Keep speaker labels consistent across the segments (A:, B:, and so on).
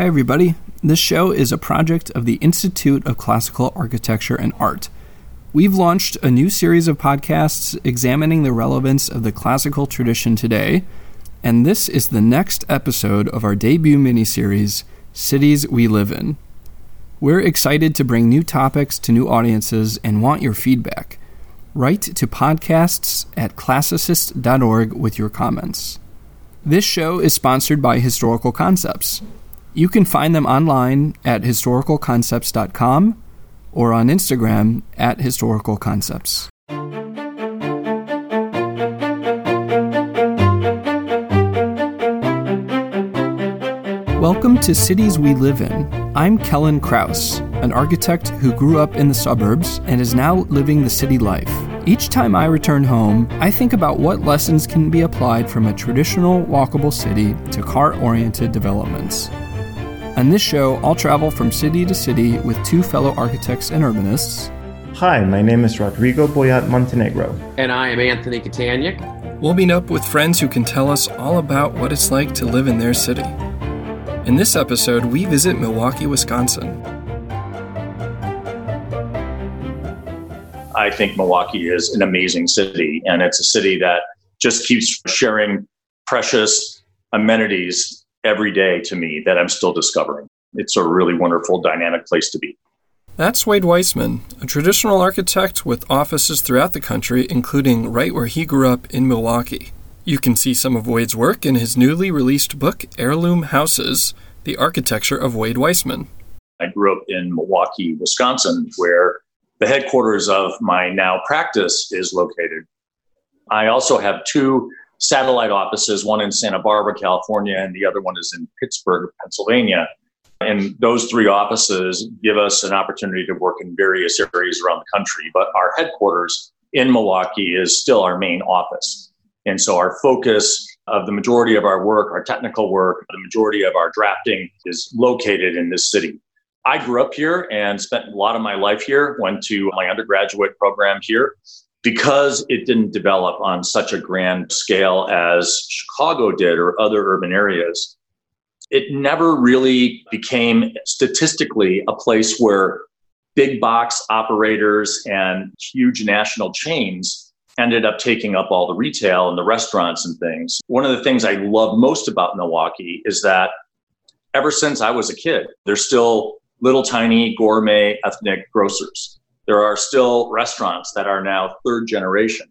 A: Hi, everybody. This show is a project of the Institute of Classical Architecture and Art. We've launched a new series of podcasts examining the relevance of the classical tradition today, and this is the next episode of our debut miniseries, Cities We Live In. We're excited to bring new topics to new audiences and want your feedback. Write to podcasts at classicist.org with your comments. This show is sponsored by Historical Concepts. You can find them online at historicalconcepts.com or on Instagram at historical concepts. Welcome to Cities We Live In. I'm Kellen Kraus, an architect who grew up in the suburbs and is now living the city life. Each time I return home, I think about what lessons can be applied from a traditional walkable city to car oriented developments. On this show, I'll travel from city to city with two fellow architects and urbanists.
B: Hi, my name is Rodrigo Bollat Montenegro.
C: And I am Anthony Kataniak.
A: We'll meet up with friends who can tell us all about what it's like to live in their city. In this episode, we visit Milwaukee, Wisconsin.
D: I think Milwaukee is an amazing city, and it's a city that just keeps sharing precious amenities every day to me that I'm still discovering. It's a really wonderful, dynamic place to be.
A: That's Wade Weissmann, a traditional architect with offices throughout the country, including right where he grew up in Milwaukee. You can see some of Wade's work in his newly released book, Heirloom Houses The Architecture of Wade Weissmann.
D: I grew up in Milwaukee, Wisconsin, where the headquarters of my now practice is located. I also have two satellite offices, one in Santa Barbara, California, and the other one is in Pittsburgh, Pennsylvania. And those three offices give us an opportunity to work in various areas around the country. But our headquarters in Milwaukee is still our main office. And so our focus of the majority of our work, our technical work, the majority of our drafting is located in this city. I grew up here and spent a lot of my life here, went to my undergraduate program here, because it didn't develop on such a grand scale as Chicago did or other urban areas, it never really became statistically a place where big box operators and huge national chains ended up taking up all the retail and the restaurants and things. One of the things I love most about Milwaukee is that ever since I was a kid, there's still little tiny gourmet ethnic grocers there are still restaurants that are now third generation.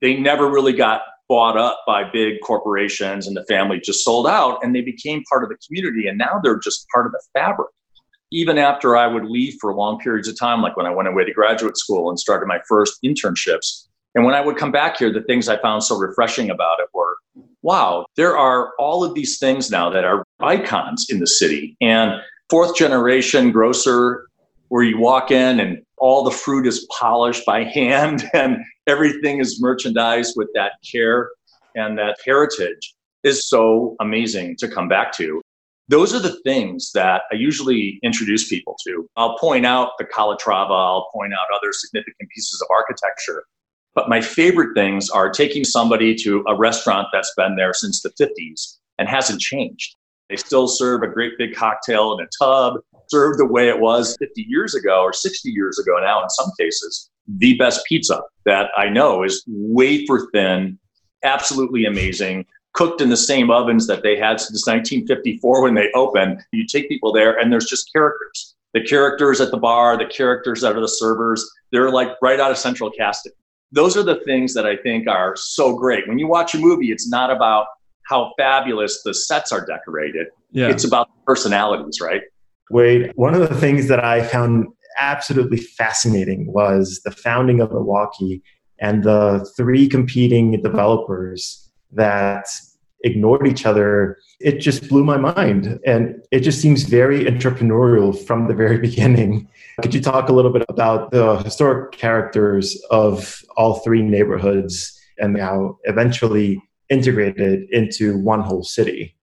D: They never really got bought up by big corporations and the family just sold out and they became part of the community and now they're just part of the fabric. Even after I would leave for long periods of time, like when I went away to graduate school and started my first internships. And when I would come back here, the things I found so refreshing about it were wow, there are all of these things now that are icons in the city. And fourth generation grocer, where you walk in and all the fruit is polished by hand and everything is merchandised with that care and that heritage is so amazing to come back to. Those are the things that I usually introduce people to. I'll point out the Calatrava, I'll point out other significant pieces of architecture. But my favorite things are taking somebody to a restaurant that's been there since the 50s and hasn't changed. They still serve a great big cocktail in a tub served the way it was 50 years ago or 60 years ago now, in some cases, the best pizza that I know is wafer thin, absolutely amazing, cooked in the same ovens that they had since 1954 when they opened. You take people there, and there's just characters. The characters at the bar, the characters that are the servers, they're like right out of central casting. Those are the things that I think are so great. When you watch a movie, it's not about how fabulous the sets are decorated. Yeah. It's about personalities, right?
B: Wade, one of the things that I found absolutely fascinating was the founding of Milwaukee and the three competing developers that ignored each other. It just blew my mind. And it just seems very entrepreneurial from the very beginning. Could you talk a little bit about the historic characters of all three neighborhoods and how eventually integrated into one whole city?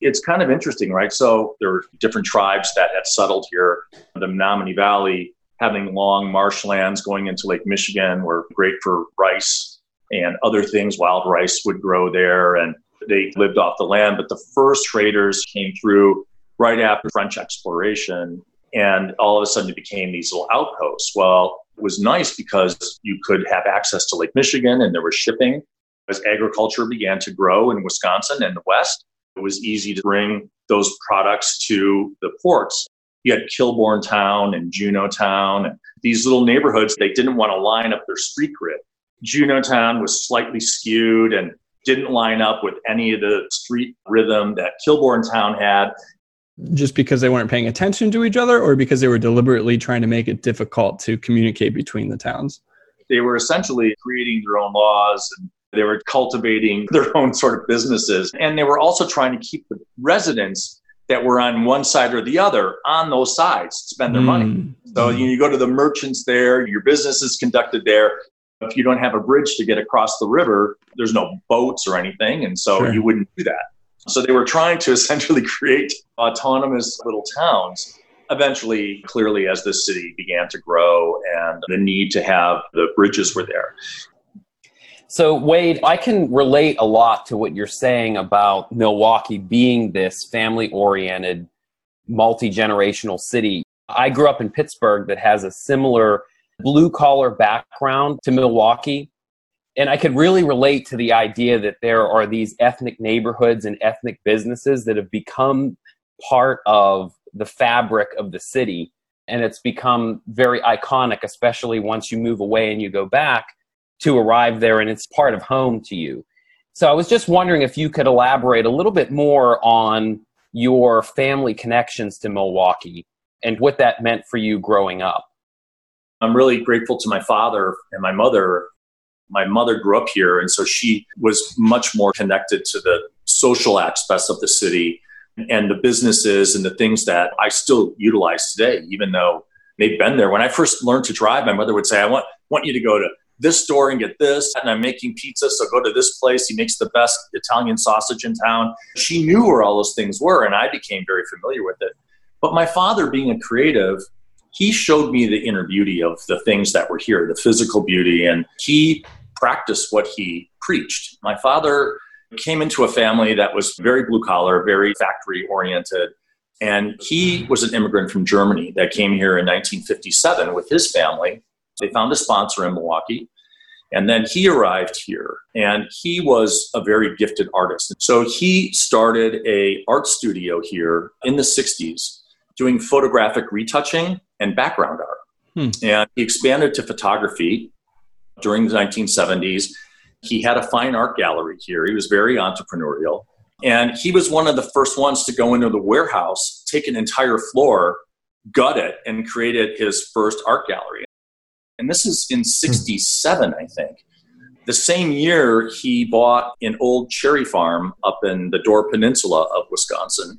D: it's kind of interesting, right? So there are different tribes that had settled here. The Menominee Valley, having long marshlands going into Lake Michigan, were great for rice and other things. Wild rice would grow there. And They lived off the land, but the first traders came through right after French exploration. And all of a sudden it became these little outposts. Well, it was nice because you could have access to Lake Michigan and there was shipping. As agriculture began to grow in Wisconsin and the West, it was easy to bring those products to the ports. You had Kilbourn Town and Juneau Town, and these little neighborhoods, they didn't want to line up their street grid. Juneau Town was slightly skewed and didn't line up with any of the street rhythm that Kilbourn Town had.
A: Just because they weren't paying attention to each other, or because they were deliberately trying to make it difficult to communicate between the towns?
D: They were essentially creating their own laws and they were cultivating their own sort of businesses. And they were also trying to keep the residents that were on one side or the other on those sides spend their mm. money. So mm. you go to the merchants there, your business is conducted there. If you don't have a bridge to get across the river, there's no boats or anything. And so sure. you wouldn't do that. So they were trying to essentially create autonomous little towns. Eventually, clearly, as the city began to grow and the need to have the bridges were there.
C: So, Wade, I can relate a lot to what you're saying about Milwaukee being this family oriented, multi generational city. I grew up in Pittsburgh that has a similar blue collar background to Milwaukee. And I could really relate to the idea that there are these ethnic neighborhoods and ethnic businesses that have become part of the fabric of the city. And it's become very iconic, especially once you move away and you go back to arrive there and it's part of home to you. So I was just wondering if you could elaborate a little bit more on your family connections to Milwaukee and what that meant for you growing up.
D: I'm really grateful to my father and my mother. My mother grew up here, and so she was much more connected to the social aspects of the city and the businesses and the things that I still utilize today, even though they've been there. When I first learned to drive, my mother would say, I want, want you to go to this store and get this. And I'm making pizza, so go to this place. He makes the best Italian sausage in town. She knew where all those things were, and I became very familiar with it. But my father, being a creative, he showed me the inner beauty of the things that were here, the physical beauty, and he practiced what he preached. My father came into a family that was very blue collar, very factory oriented. And he was an immigrant from Germany that came here in 1957 with his family they found a sponsor in Milwaukee. And then he arrived here and he was a very gifted artist. So he started a art studio here in the 60s doing photographic retouching and background art. Hmm. And he expanded to photography during the 1970s. He had a fine art gallery here. He was very entrepreneurial. And he was one of the first ones to go into the warehouse, take an entire floor, gut it, and created his first art gallery and this is in hmm. 67, I think. The same year, he bought an old cherry farm up in the Door Peninsula of Wisconsin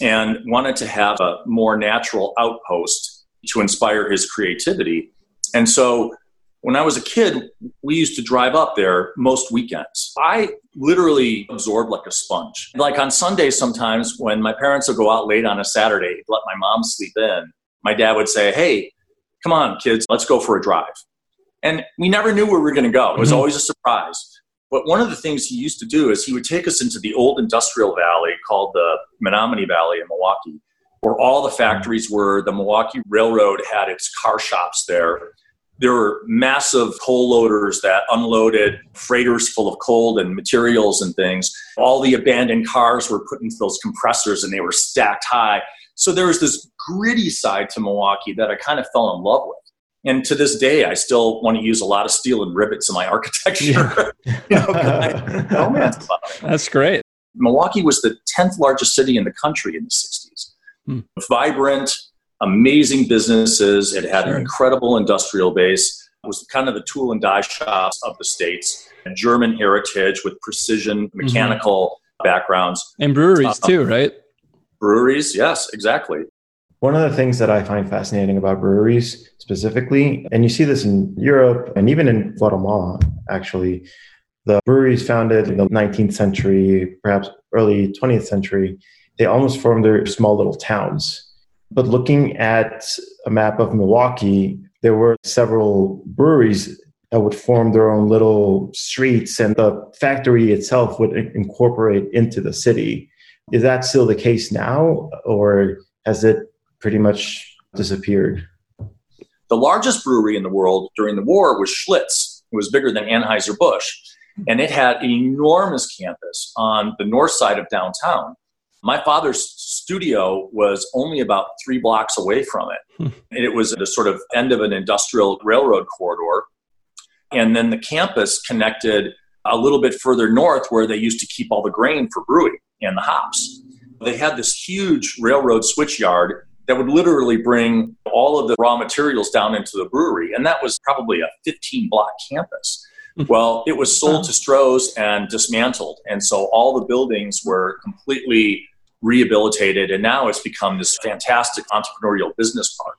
D: and wanted to have a more natural outpost to inspire his creativity. And so when I was a kid, we used to drive up there most weekends. I literally absorbed like a sponge. Like on Sundays, sometimes when my parents would go out late on a Saturday, let my mom sleep in, my dad would say, Hey, come on, kids, let's go for a drive. And we never knew where we were going to go. It was mm-hmm. always a surprise. But one of the things he used to do is he would take us into the old industrial valley called the Menominee Valley in Milwaukee, where all the factories were. The Milwaukee Railroad had its car shops there. There were massive coal loaders that unloaded freighters full of coal and materials and things. All the abandoned cars were put into those compressors and they were stacked high. So there was this gritty side to Milwaukee that I kind of fell in love with. And to this day, I still want to use a lot of steel and rivets in my architecture.
A: That's great.
D: Milwaukee was the 10th largest city in the country in the 60s. Hmm. Vibrant, amazing businesses. It had sure. an incredible industrial base. It was kind of the tool and die shops of the states. German heritage with precision mm-hmm. mechanical mm-hmm. backgrounds.
A: And breweries um, too, right?
D: Breweries, yes, exactly.
B: One of the things that I find fascinating about breweries specifically, and you see this in Europe and even in Guatemala, actually, the breweries founded in the 19th century, perhaps early 20th century, they almost formed their small little towns. But looking at a map of Milwaukee, there were several breweries that would form their own little streets and the factory itself would incorporate into the city. Is that still the case now, or has it pretty much disappeared?
D: The largest brewery in the world during the war was Schlitz. It was bigger than Anheuser-Busch, and it had an enormous campus on the north side of downtown. My father's studio was only about three blocks away from it. Hmm. It was at the sort of end of an industrial railroad corridor. And then the campus connected a little bit further north where they used to keep all the grain for brewing and the hops. They had this huge railroad switch yard that would literally bring all of the raw materials down into the brewery. And that was probably a 15 block campus. Hmm. Well, it was sold to Stroh's and dismantled. And so all the buildings were completely rehabilitated. And now it's become this fantastic entrepreneurial business park.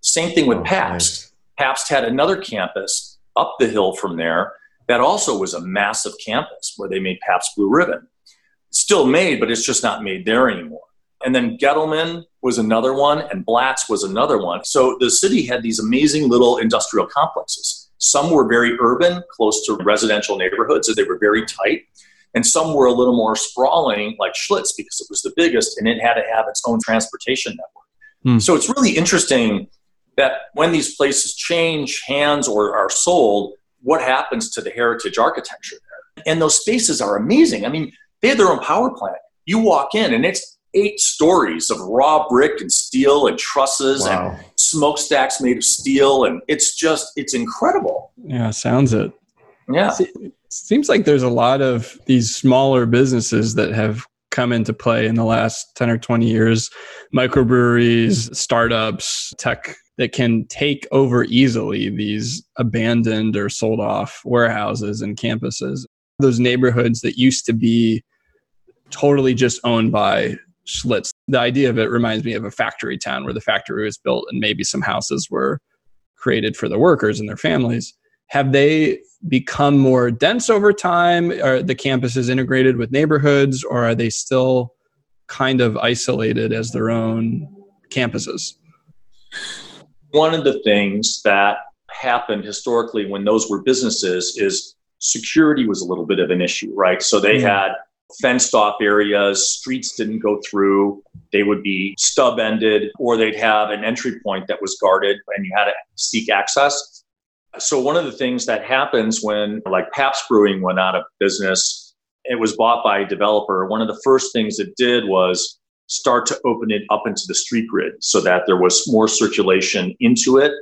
D: Same thing with oh, Pabst. Nice. Pabst had another campus up the hill from there that also was a massive campus where they made Pabst Blue Ribbon. Still made, but it's just not made there anymore. And then Gettelman was another one, and Blatz was another one. So the city had these amazing little industrial complexes. Some were very urban, close to residential neighborhoods, so they were very tight. And some were a little more sprawling, like Schlitz, because it was the biggest and it had to have its own transportation network. Hmm. So it's really interesting that when these places change hands or are sold, what happens to the heritage architecture there? And those spaces are amazing. I mean, they had their own power plant. You walk in and it's eight stories of raw brick and steel and trusses wow. and smokestacks made of steel. And it's just, it's incredible.
A: Yeah, sounds it.
D: Yeah.
A: It seems like there's a lot of these smaller businesses that have come into play in the last 10 or 20 years microbreweries, startups, tech that can take over easily these abandoned or sold off warehouses and campuses. Those neighborhoods that used to be totally just owned by Schlitz. The idea of it reminds me of a factory town where the factory was built and maybe some houses were created for the workers and their families. Have they become more dense over time? Are the campuses integrated with neighborhoods or are they still kind of isolated as their own campuses?
D: one of the things that happened historically when those were businesses is security was a little bit of an issue, right? So they had fenced off areas, streets didn't go through, they would be stub ended, or they'd have an entry point that was guarded and you had to seek access. So, one of the things that happens when, like Pabst Brewing went out of business, it was bought by a developer. One of the first things it did was start to open it up into the street grid so that there was more circulation into it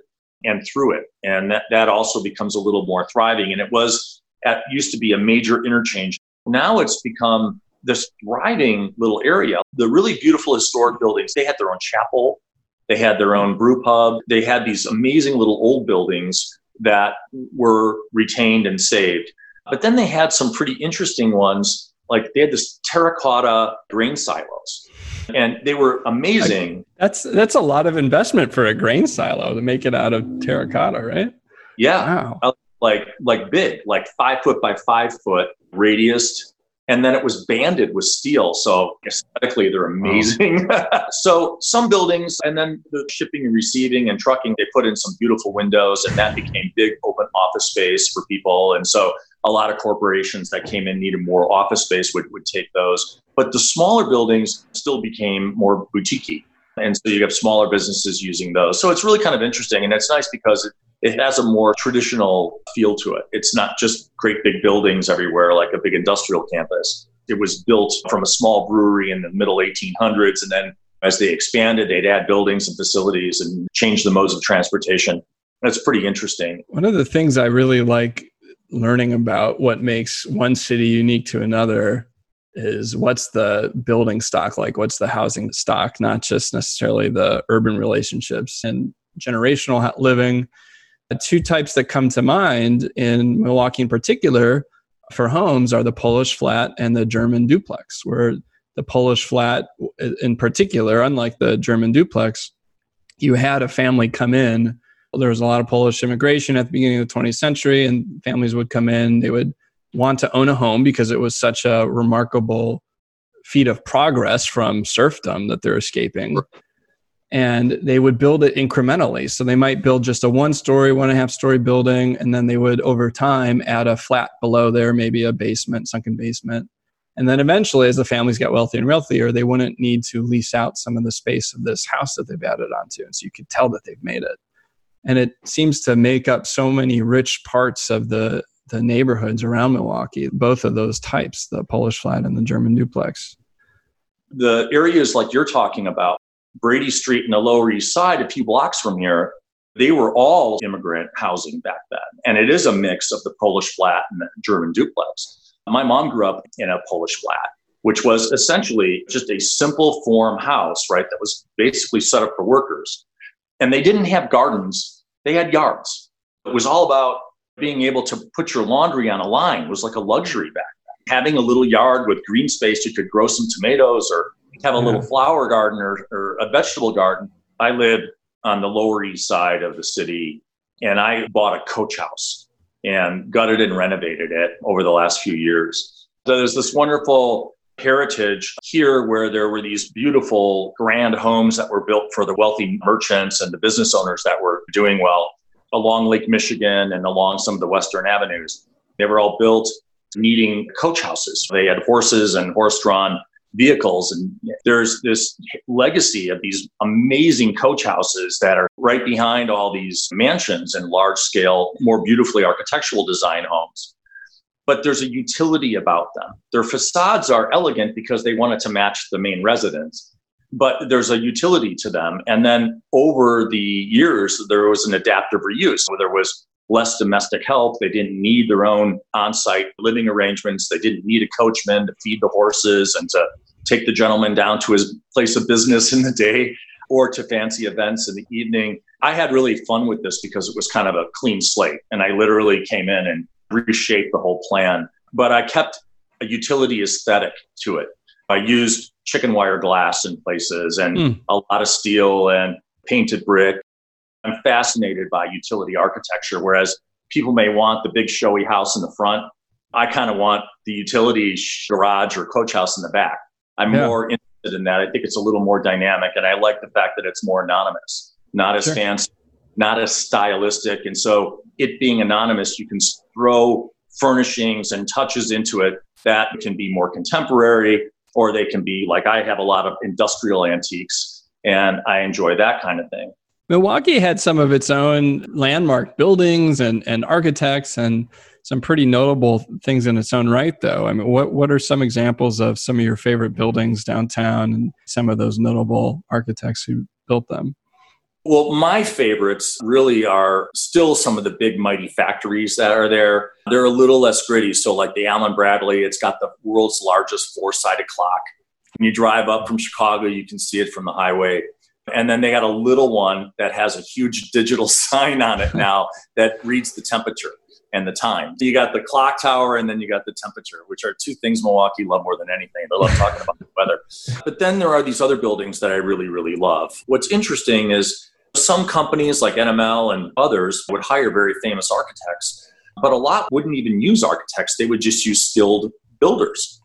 D: and through it. And that, that also becomes a little more thriving. And it was at used to be a major interchange. Now it's become this thriving little area. The really beautiful historic buildings, they had their own chapel, they had their own brew pub, they had these amazing little old buildings that were retained and saved. But then they had some pretty interesting ones, like they had this terracotta grain silos and they were amazing.
A: That's that's a lot of investment for a grain silo to make it out of terracotta, right?
D: Yeah, wow. Like like big, like five foot by five foot radius, and then it was banded with steel. So aesthetically, they're amazing. Wow. so some buildings, and then the shipping and receiving and trucking, they put in some beautiful windows, and that became big open office space for people. And so a lot of corporations that came in needed more office space would, would take those. But the smaller buildings still became more boutique and so you have smaller businesses using those. So it's really kind of interesting. And it's nice because it, it has a more traditional feel to it. It's not just great big buildings everywhere like a big industrial campus. It was built from a small brewery in the middle 1800s. And then as they expanded, they'd add buildings and facilities and change the modes of transportation. That's pretty interesting.
A: One of the things I really like learning about what makes one city unique to another is what's the building stock like what's the housing stock not just necessarily the urban relationships and generational living two types that come to mind in milwaukee in particular for homes are the polish flat and the german duplex where the polish flat in particular unlike the german duplex you had a family come in. There was a lot of polish immigration at the beginning of the 20th century and families would come in. They would want to own a home because it was such a remarkable feat of progress from serfdom that they're escaping. And they would build it incrementally. So they might build just a one story, one and a half story building, and then they would over time add a flat below there, maybe a basement, sunken basement. And then eventually, as the families got wealthier and wealthier, they wouldn't need to lease out some of the space of this house that they've added onto. And so you could tell that they've made it. And it seems to make up so many rich parts of the, the neighborhoods around Milwaukee, both of those types, the Polish flat and the German duplex.
D: The areas like you're talking about, Brady Street and the Lower East Side, a few blocks from here, they were all immigrant housing back then. And it is a mix of the Polish flat and the German duplex. My mom grew up in a Polish flat, which was essentially just a simple form house, right? That was basically set up for workers. And they didn't have gardens, they had yards. It was all about being able to put your laundry on a line it was like a luxury back then. Having a little yard with green space, you could grow some tomatoes or have a little flower garden or, or a vegetable garden. I lived on the Lower East Side of the city and I bought a coach house and gutted and renovated it over the last few years. So there's this wonderful heritage here where there were these beautiful grand homes that were built for the wealthy merchants and the business owners that were doing well along Lake Michigan and along some of the western avenues. They were all built needing coach houses. They had horses and horse drawn vehicles. And there's this legacy of these amazing coach houses that are right behind all these mansions and large scale, more beautifully architectural design homes. But there's a utility about them. Their facades are elegant because they wanted to match the main residence, but there's a utility to them. And then over the years, there was an adaptive reuse. So there was less domestic help. They didn't need their own on site living arrangements. They didn't need a coachman to feed the horses and to take the gentleman down to his place of business in the day or to fancy events in the evening. I had really fun with this because it was kind of a clean slate. And I literally came in and reshaped the whole plan. But I kept a utility aesthetic to it. I used chicken wire glass in places and mm. a lot of steel and painted brick. I'm fascinated by utility architecture, whereas people may want the big showy house in the front. I kind of want the utility garage or coach house in the back. I'm yeah. more interested in that. I think it's a little more dynamic, and I like the fact that it's more anonymous, not as sure. fancy, not as stylistic. And so, it being anonymous, you can throw furnishings and touches into it that can be more contemporary, or they can be like I have a lot of industrial antiques, and I enjoy that kind of thing.
A: Milwaukee had some of its own landmark buildings and, and architects and some pretty notable things in its own right, though. I mean, what, what are some examples of some of your favorite buildings downtown and some of those notable architects who built them?
D: Well, my favorites really are still some of the big, mighty factories that are there. They're a little less gritty. So, like the Allen Bradley, it's got the world's largest four sided clock. When you drive up from Chicago, you can see it from the highway. And then they got a little one that has a huge digital sign on it now that reads the temperature and the time. You got the clock tower and then you got the temperature, which are two things Milwaukee love more than anything. They love talking about the weather. But then there are these other buildings that I really, really love. What's interesting is some companies like NML and others would hire very famous architects, but a lot wouldn't even use architects. They would just use skilled builders.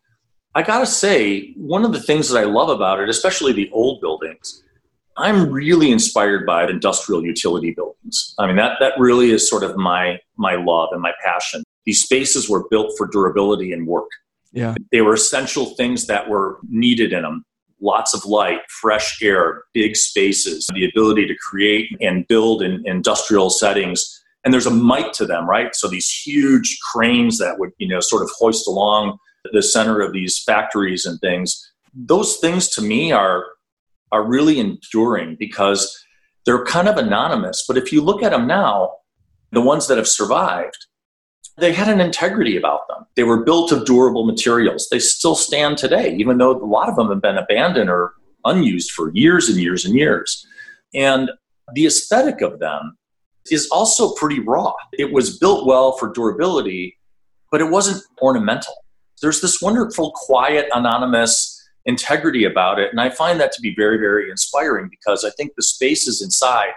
D: I gotta say, one of the things that I love about it, especially the old buildings, I'm really inspired by industrial utility buildings. I mean, that, that really is sort of my, my love and my passion. These spaces were built for durability and work.
A: Yeah.
D: They were essential things that were needed in them. Lots of light, fresh air, big spaces, the ability to create and build in industrial settings. And there's a might to them, right? So these huge cranes that would, you know, sort of hoist along the center of these factories and things. Those things to me are are really enduring because they're kind of anonymous. But if you look at them now, the ones that have survived, they had an integrity about them. They were built of durable materials. They still stand today, even though a lot of them have been abandoned or unused for years and years and years. And the aesthetic of them is also pretty raw. It was built well for durability, but it wasn't ornamental. There's this wonderful, quiet, anonymous integrity about it. And I find that to be very, very inspiring because I think the spaces inside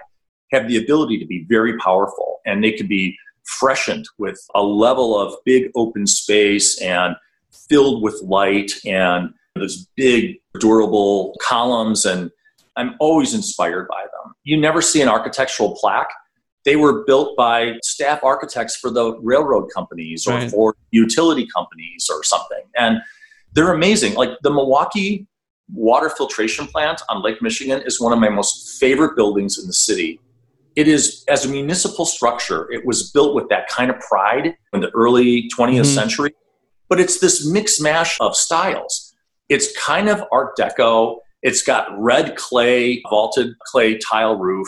D: have the ability to be very powerful and they can be freshened with a level of big open space and filled with light and those big durable columns and I'm always inspired by them. You never see an architectural plaque. They were built by staff architects for the railroad companies or right. for utility companies or something. And they're amazing. Like the Milwaukee water filtration plant on Lake Michigan is one of my most favorite buildings in the city. It is, as a municipal structure, it was built with that kind of pride in the early 20th mm-hmm. century. But it's this mix mash of styles. It's kind of Art Deco. It's got red clay, vaulted clay tile roof.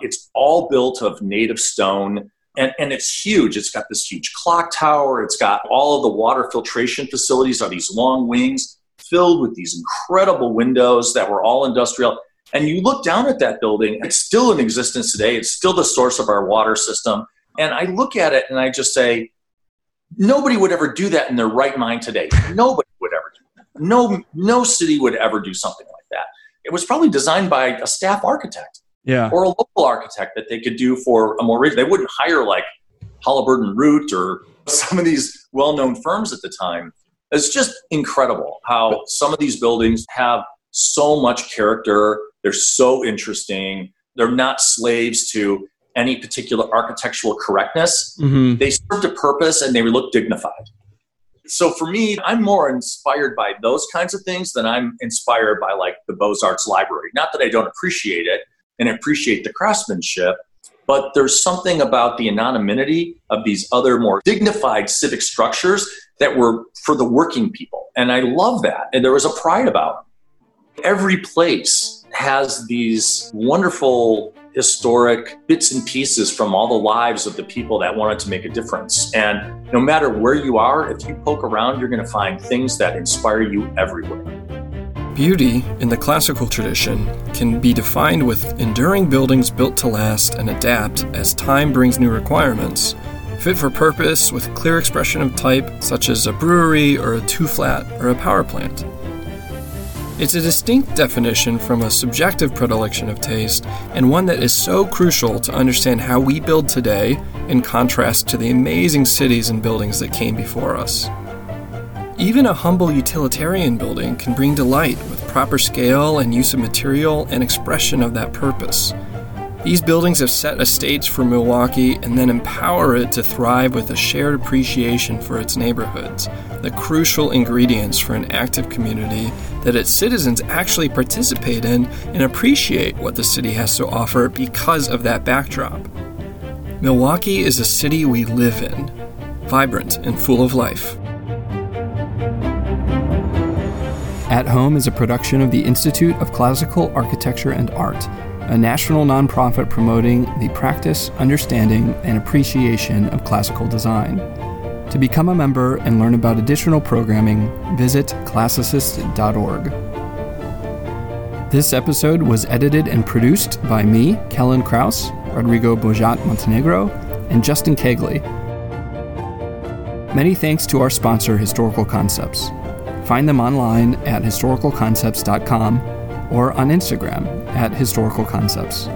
D: It's all built of native stone. And, and it's huge. It's got this huge clock tower. It's got all of the water filtration facilities are these long wings filled with these incredible windows that were all industrial. And you look down at that building, it's still in existence today. It's still the source of our water system. And I look at it and I just say, nobody would ever do that in their right mind today. Nobody would ever do that. No, no city would ever do something like that. It was probably designed by a staff architect
A: yeah.
D: or a local architect that they could do for a more reason. They wouldn't hire like Holabird and Root or some of these well-known firms at the time. It's just incredible how some of these buildings have so much character. They're so interesting. They're not slaves to any particular architectural correctness. Mm-hmm. They served a purpose and they look dignified. So for me, I'm more inspired by those kinds of things than I'm inspired by like the Beaux Arts Library. Not that I don't appreciate it and appreciate the craftsmanship, but there's something about the anonymity of these other more dignified civic structures that were for the working people. And I love that. And there was a pride about it. Every place has these wonderful historic bits and pieces from all the lives of the people that wanted to make a difference. And no matter where you are, if you poke around, you're going to find things that inspire you everywhere.
A: Beauty in the classical tradition can be defined with enduring buildings built to last and adapt as time brings new requirements, fit for purpose with clear expression of type, such as a brewery or a two flat or a power plant. It's a distinct definition from a subjective predilection of taste, and one that is so crucial to understand how we build today in contrast to the amazing cities and buildings that came before us. Even a humble utilitarian building can bring delight with proper scale and use of material and expression of that purpose. These buildings have set a stage for Milwaukee and then empower it to thrive with a shared appreciation for its neighborhoods, the crucial ingredients for an active community that its citizens actually participate in and appreciate what the city has to offer because of that backdrop. Milwaukee is a city we live in, vibrant and full of life. At Home is a production of the Institute of Classical Architecture and Art a national nonprofit promoting the practice, understanding, and appreciation of classical design. To become a member and learn about additional programming, visit classicist.org. This episode was edited and produced by me, Kellen Kraus, Rodrigo Bollat Montenegro, and Justin Kegley. Many thanks to our sponsor, Historical Concepts. Find them online at historicalconcepts.com or on Instagram at Historical Concepts.